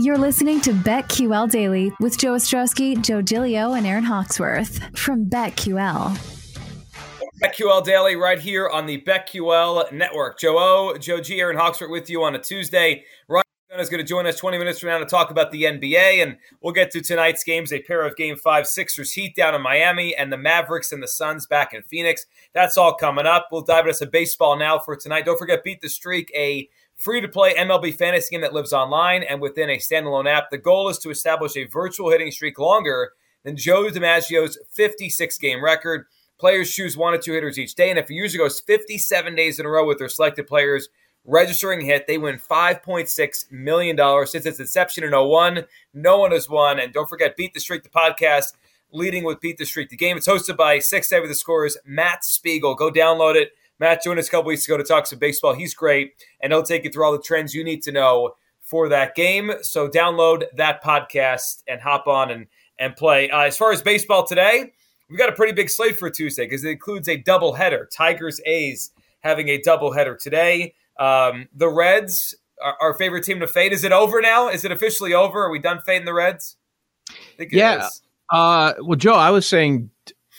You're listening to BetQL Daily with Joe Ostrowski, Joe Giglio, and Erin Hawksworth from BetQL. BetQL Daily right here on the BetQL Network. Joe O, Joe G, Erin Hawksworth with you on a Tuesday. Ryan is going to join us 20 minutes from now to talk about the NBA, and we'll get to tonight's games, a pair of Game 5 Sixers Heat down in Miami, and the Mavericks and the Suns back in Phoenix. That's all coming up. We'll dive into some baseball now for tonight. Don't forget, Beat the Streak, a free to play MLB fantasy game that lives online and within a standalone app. The goal is to establish a virtual hitting streak longer than Joe DiMaggio's 56 game record. Players choose one or two hitters each day, and if a user goes 57 days in a row with their selected players registering a hit, they win $5.6 million. Since its inception in 01, no one has won. And don't forget, Beat the Streak, the podcast, leading with Beat the Streak, the game. It's hosted by six with the scores, Matt Spiegel. Go download it. Matt joined us a couple weeks ago to talk some baseball. He's great, and he'll take you through all the trends you need to know for that game. So download that podcast and hop on and and play. Uh, as far as baseball today, we've got a pretty big slate for Tuesday because it includes a double header. Tigers A's having a double header today. Um, the Reds, our, our, favorite team to fade. Is it over now? Is it officially over? Are we done fading the Reds? yeah. Uh, well, Joe, I was saying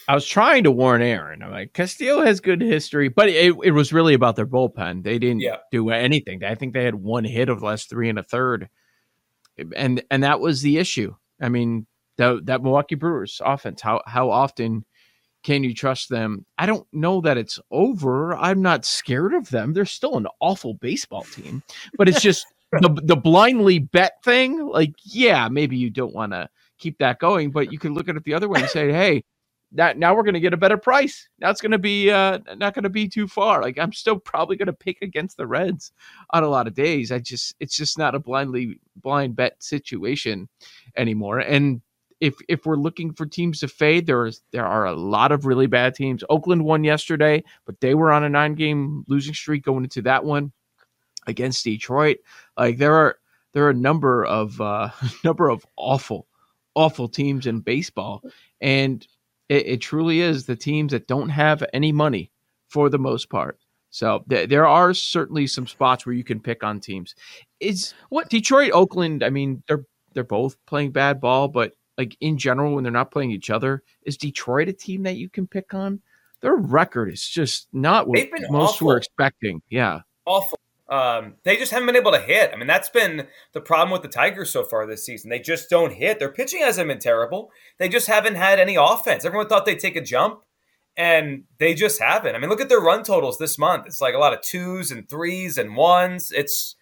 I was trying to warn Erin. I'm like, Castillo has good history, but it, it was really about their bullpen. They didn't yeah. do anything. I think they had one hit of the last three and a third, and and that was the issue. I mean, that that Milwaukee Brewers offense. How how often can you trust them? I don't know that it's over. I'm not scared of them. They're still an awful baseball team, but it's just the the blindly bet thing. Like, yeah, maybe you don't want to keep that going, but you can look at it the other way and say, hey that now we're going to get a better price. It's going to be uh, not going to be too far. Like I'm still probably going to pick against the Reds on a lot of days. I just it's just not a blindly blind bet situation anymore. And if if we're looking for teams to fade, there is there are a lot of really bad teams. Oakland won yesterday, but they were on a nine game losing streak going into that one against Detroit. Like there are there are a number of uh, number of awful awful teams in baseball and it, it truly is the teams that don't have any money for the most part. So th- there are certainly some spots where you can pick on teams. Is what Detroit, Oakland? I mean, they're they're both playing bad ball, but like in general, when they're not playing each other, is Detroit a team that you can pick on? Their record is just not what most awful. were expecting. Yeah, awful. Um, they just haven't been able to hit. I mean, that's been the problem with the Tigers so far this season. They just don't hit. Their pitching hasn't been terrible. They just haven't had any offense. Everyone thought they'd take a jump, and they just haven't. I mean, look at their run totals this month. It's like a lot of twos and threes and ones. It's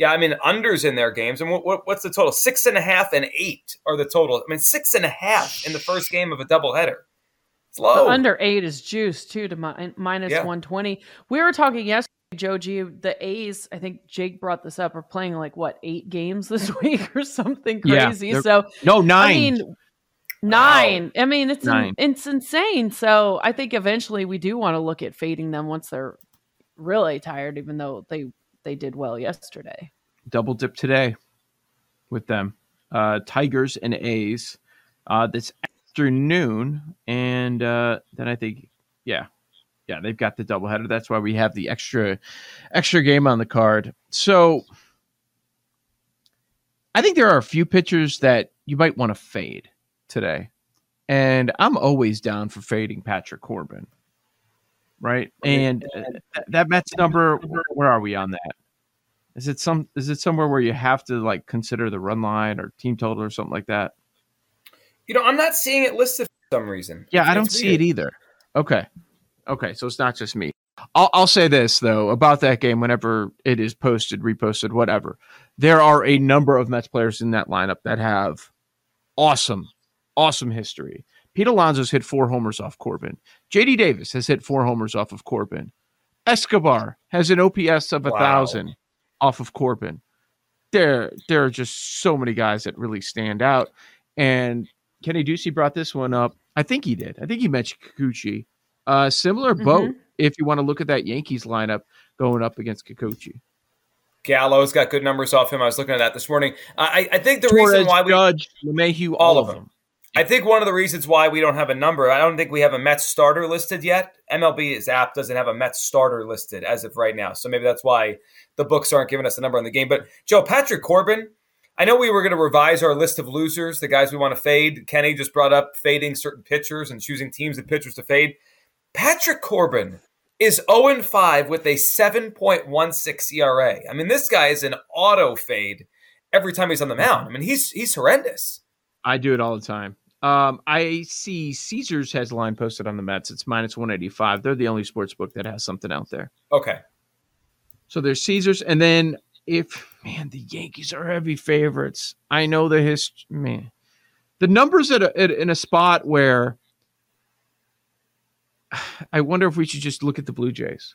yeah, I mean, unders in their games. And what, what, what's the total? Six and a half and eight are the total. I mean, six and a half in the first game of a doubleheader. It's low. The under eight is juice too to mi- minus yeah. 120. We were talking yesterday Joe G, the A's, I think Jake brought this up, are playing like what eight games this week or something crazy. Yeah, so no nine. I mean, nine. Wow. I mean, it's nine. it's insane. So I think eventually we do want to look at fading them once they're really tired, even though they they did well yesterday. Double dip today with them. Uh, Tigers and A's uh, this afternoon, and uh, then I think yeah, yeah, they've got the doubleheader. That's why we have the extra extra game on the card. So I think there are a few pitchers that you might want to fade today. And I'm always down for fading Patrick Corbin. Right? And uh, that Mets number, where are we on that? Is it some is it somewhere where you have to like consider the run line or team total or something like that? You know, I'm not seeing it listed for some reason. Yeah, I don't see it either. Okay. Okay, so it's not just me. I'll, I'll say this though about that game. Whenever it is posted, reposted, whatever, there are a number of Mets players in that lineup that have awesome, awesome history. Pete Alonso's hit four homers off Corbin. JD Davis has hit four homers off of Corbin. Escobar has an OPS of a wow. thousand off of Corbin. There, there are just so many guys that really stand out. And Kenny Ducey brought this one up. I think he did. I think he mentioned Kikuchi. Uh, similar mm-hmm. boat if you want to look at that Yankees lineup going up against Kikuchi. Gallo's got good numbers off him. I was looking at that this morning. I, I think the Torres, reason why we Judge LeMahieu, all, all of them. them. I think one of the reasons why we don't have a number, I don't think we have a Mets starter listed yet. MLB's app doesn't have a Mets starter listed as of right now. So maybe that's why the books aren't giving us a number on the game. But Joe, Patrick Corbin, I know we were going to revise our list of losers, the guys we want to fade. Kenny just brought up fading certain pitchers and choosing teams and pitchers to fade. Patrick Corbin is 0 5 with a 7.16 ERA. I mean, this guy is an auto fade every time he's on the mound. I mean, he's he's horrendous. I do it all the time. Um, I see Caesars has a line posted on the Mets. It's minus 185. They're the only sports book that has something out there. Okay. So there's Caesars. And then if, man, the Yankees are heavy favorites. I know the history, man. The numbers at, a, at in a spot where I wonder if we should just look at the Blue Jays.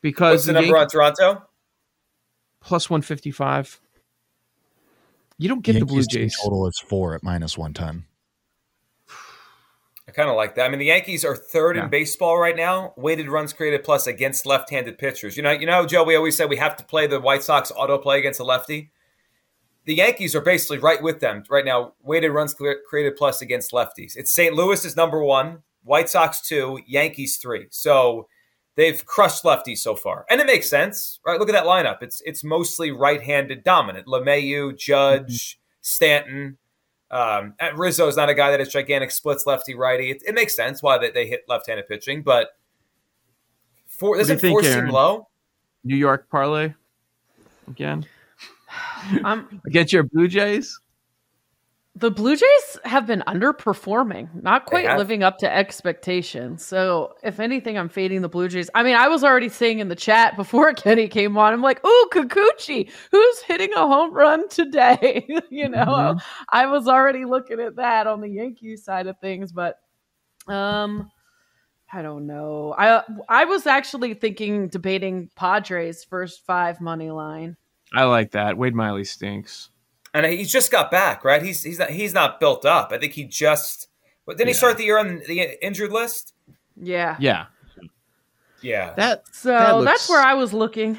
Because What's the, the number Yankees, on Toronto? Plus 155. You don't get Yankees the Blue Jays. Total is four at minus 110. I kind of like that. I mean, the Yankees are third yeah. in baseball right now. Weighted runs created plus against left-handed pitchers. You know, you know, Joe. We always say we have to play the White Sox auto play against a lefty. The Yankees are basically right with them right now. Weighted runs created plus against lefties. It's St. Louis is number one, White Sox two, Yankees three. So they've crushed lefties so far, and it makes sense, right? Look at that lineup. It's it's mostly right-handed dominant. LeMahieu, Judge, mm-hmm. Stanton. Um, Rizzo is not a guy that has gigantic splits lefty righty. It, it makes sense why they, they hit left-handed pitching, but for doesn't do force seem low. New York parlay again. Um, against your Blue Jays the Blue Jays have been underperforming, not quite living up to expectations. So, if anything, I'm fading the Blue Jays. I mean, I was already saying in the chat before Kenny came on, I'm like, "Ooh, Kikuchi, who's hitting a home run today?" you know, mm-hmm. I was already looking at that on the Yankees side of things, but um, I don't know. I I was actually thinking debating Padres first five money line. I like that. Wade Miley stinks and he's just got back, right? He's he's not he's not built up. I think he just. But didn't yeah. he start the year on the injured list? Yeah. Yeah. Yeah. That so that looks... that's where I was looking.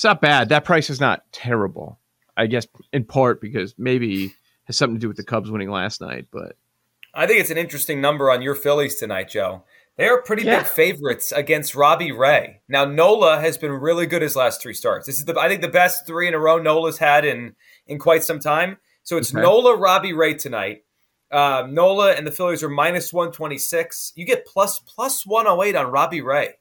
It's not bad. That price is not terrible. I guess in part because maybe has something to do with the Cubs winning last night, but I think it's an interesting number on your Phillies tonight, Joe. They are pretty yeah. big favorites against Robbie Ray. Now Nola has been really good his last three starts. This is the I think the best three in a row Nola's had in in quite some time. So it's okay. Nola, Robbie Ray tonight. Uh, Nola and the Phillies are minus one twenty six. You get plus plus one oh eight on Robbie Ray,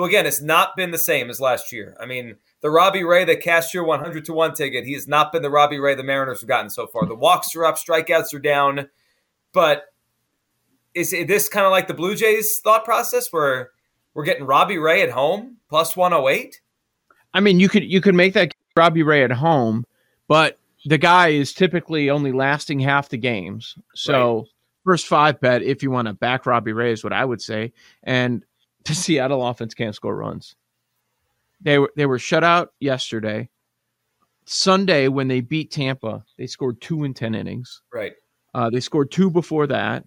who again has not been the same as last year. I mean, the Robbie Ray that cashed your 100 to 1 ticket. He has not been the Robbie Ray the Mariners have gotten so far. The walks are up, strikeouts are down. But is this kind of like the Blue Jays thought process where we're getting Robbie Ray at home plus 108? I mean, you could you could make that Robbie Ray at home, but the guy is typically only lasting half the games. So right. first five bet if you want to back Robbie Ray is what I would say. And the Seattle offense can't score runs. They were they were shut out yesterday. Sunday when they beat Tampa, they scored two in ten innings. Right. Uh, they scored two before that.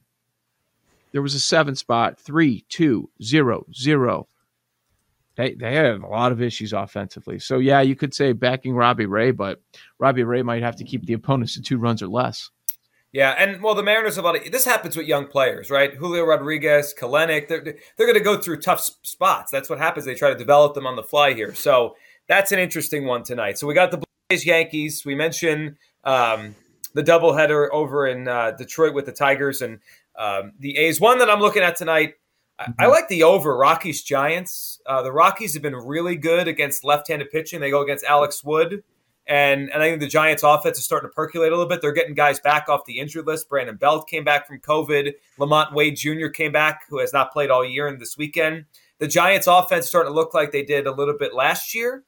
There was a seven spot, three, two, zero, zero. They they have a lot of issues offensively. So yeah, you could say backing Robbie Ray, but Robbie Ray might have to keep the opponents to two runs or less. Yeah, and well, the Mariners have a lot of this happens with young players, right? Julio Rodriguez, Kelenic, they're they're going to go through tough spots. That's what happens. They try to develop them on the fly here. So that's an interesting one tonight. So we got the Blaze Yankees. We mentioned um, the doubleheader over in uh, Detroit with the Tigers and um, the A's. One that I'm looking at tonight. I, I mm-hmm. like the over Rockies Giants. Uh, the Rockies have been really good against left-handed pitching. They go against Alex Wood. And, and I think the Giants' offense is starting to percolate a little bit. They're getting guys back off the injured list. Brandon Belt came back from COVID. LaMonte Wade Jr. came back, who has not played all year and this weekend. The Giants' offense starting to look like they did a little bit last year.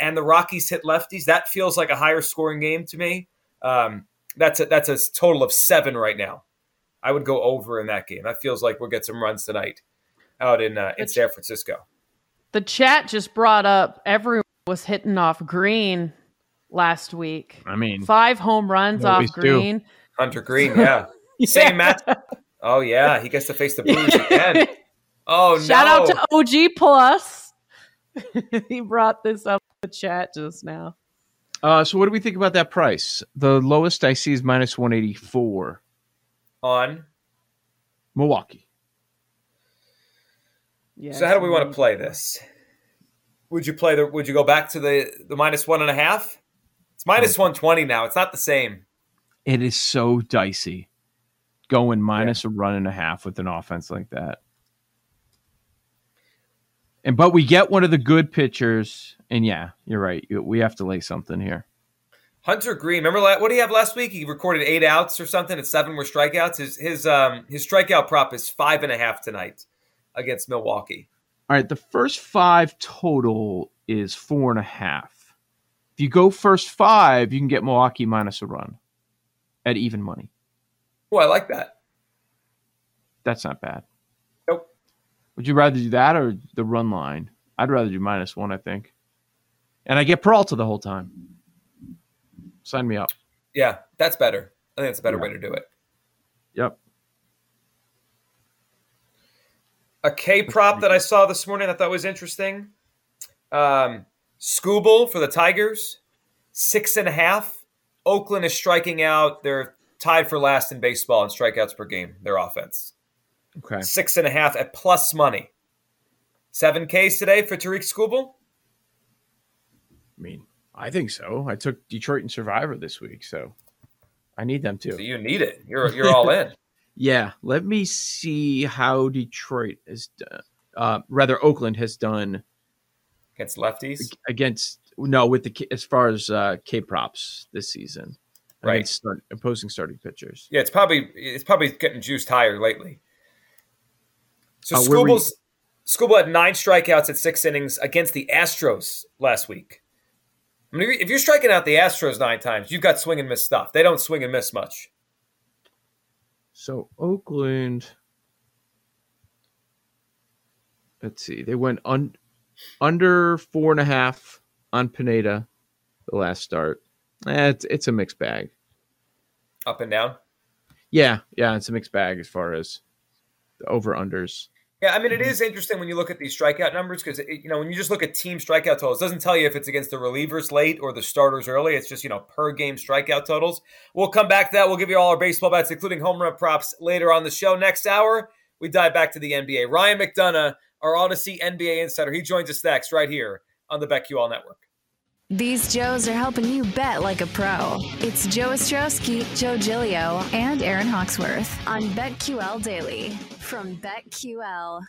And the Rockies hit lefties. That feels like a higher scoring game to me. Um, that's a, that's a total of seven right now. I would go over in that game. That feels like we'll get some runs tonight out in uh, in San Francisco. The chat just brought up everyone was hitting off Greene last week. I mean, five home runs off Greene. Do. Hunter Greene, yeah. yeah. Same match. Oh yeah, he gets to face the Brewers again. Oh Shout no! Shout out to OG Plus. he brought this up in the chat just now. Uh, so what do we think about that price? The lowest I see is minus one eighty four on Milwaukee. Yeah. So how do we want to play this? Would you play the? Would you go back to the the minus one and a half? It's minus one twenty now. It's not the same. It is so dicey going minus yeah. a run and a half with an offense like that. And but we get one of the good pitchers, and yeah, you're right. We have to lay something here. Hunter Greene, remember what did he have last week? He recorded eight outs or something, and seven were strikeouts. His his um his strikeout prop is five and a half tonight against Milwaukee. All right, the first five total is four and a half. If you go first five, you can get Milwaukee minus a run at even money. Oh, I like that. That's not bad. Nope. Would you rather do that or the run line? I'd rather do minus one, I think. And I get Peralta the whole time. Sign me up. Yeah, that's better. I think that's a better yeah. way to do it. Yep. A K prop that I saw this morning I thought was interesting. Um, Skubal for the Tigers, six and a half. Oakland is striking out. They're tied for last in baseball in strikeouts per game, their offense. Okay. Six and a half at plus money. Seven Ks today for Tarik Skubal? I mean, I think so. I took Detroit and Survivor this week, so I need them too. So you need it. You're you're all in. Yeah, let me see how Detroit has done. Uh, rather, Oakland has done against lefties. Against no, with the as far as uh, K props this season, right? Start, opposing starting pitchers. Yeah, it's probably it's probably getting juiced higher lately. So uh, Skubal had nine strikeouts at six innings against the Astros last week. I mean, if you're striking out the Astros nine times, you've got swing and miss stuff. They don't swing and miss much. So Oakland, let's see, they went un, under four and a half on Pineda the last start. Eh, it's it's a mixed bag. Up and down. Yeah, yeah, it's a mixed bag as far as the over unders. Yeah, I mean, it is interesting when you look at these strikeout numbers because you know when you just look at team strikeout totals, doesn't tell you if it's against the relievers late or the starters early. It's just you know per game strikeout totals. We'll come back to that. We'll give you all our baseball bets, including home run props, later on the show. Next hour, we dive back to the NBA. Ryan McDonough, our Audacy NBA insider, he joins us next right here on the BetQL Network. These Joes are helping you bet like a pro. It's Joe Ostrowski, Joe Giglio, and Erin Hawksworth on BetQL Daily from BetQL.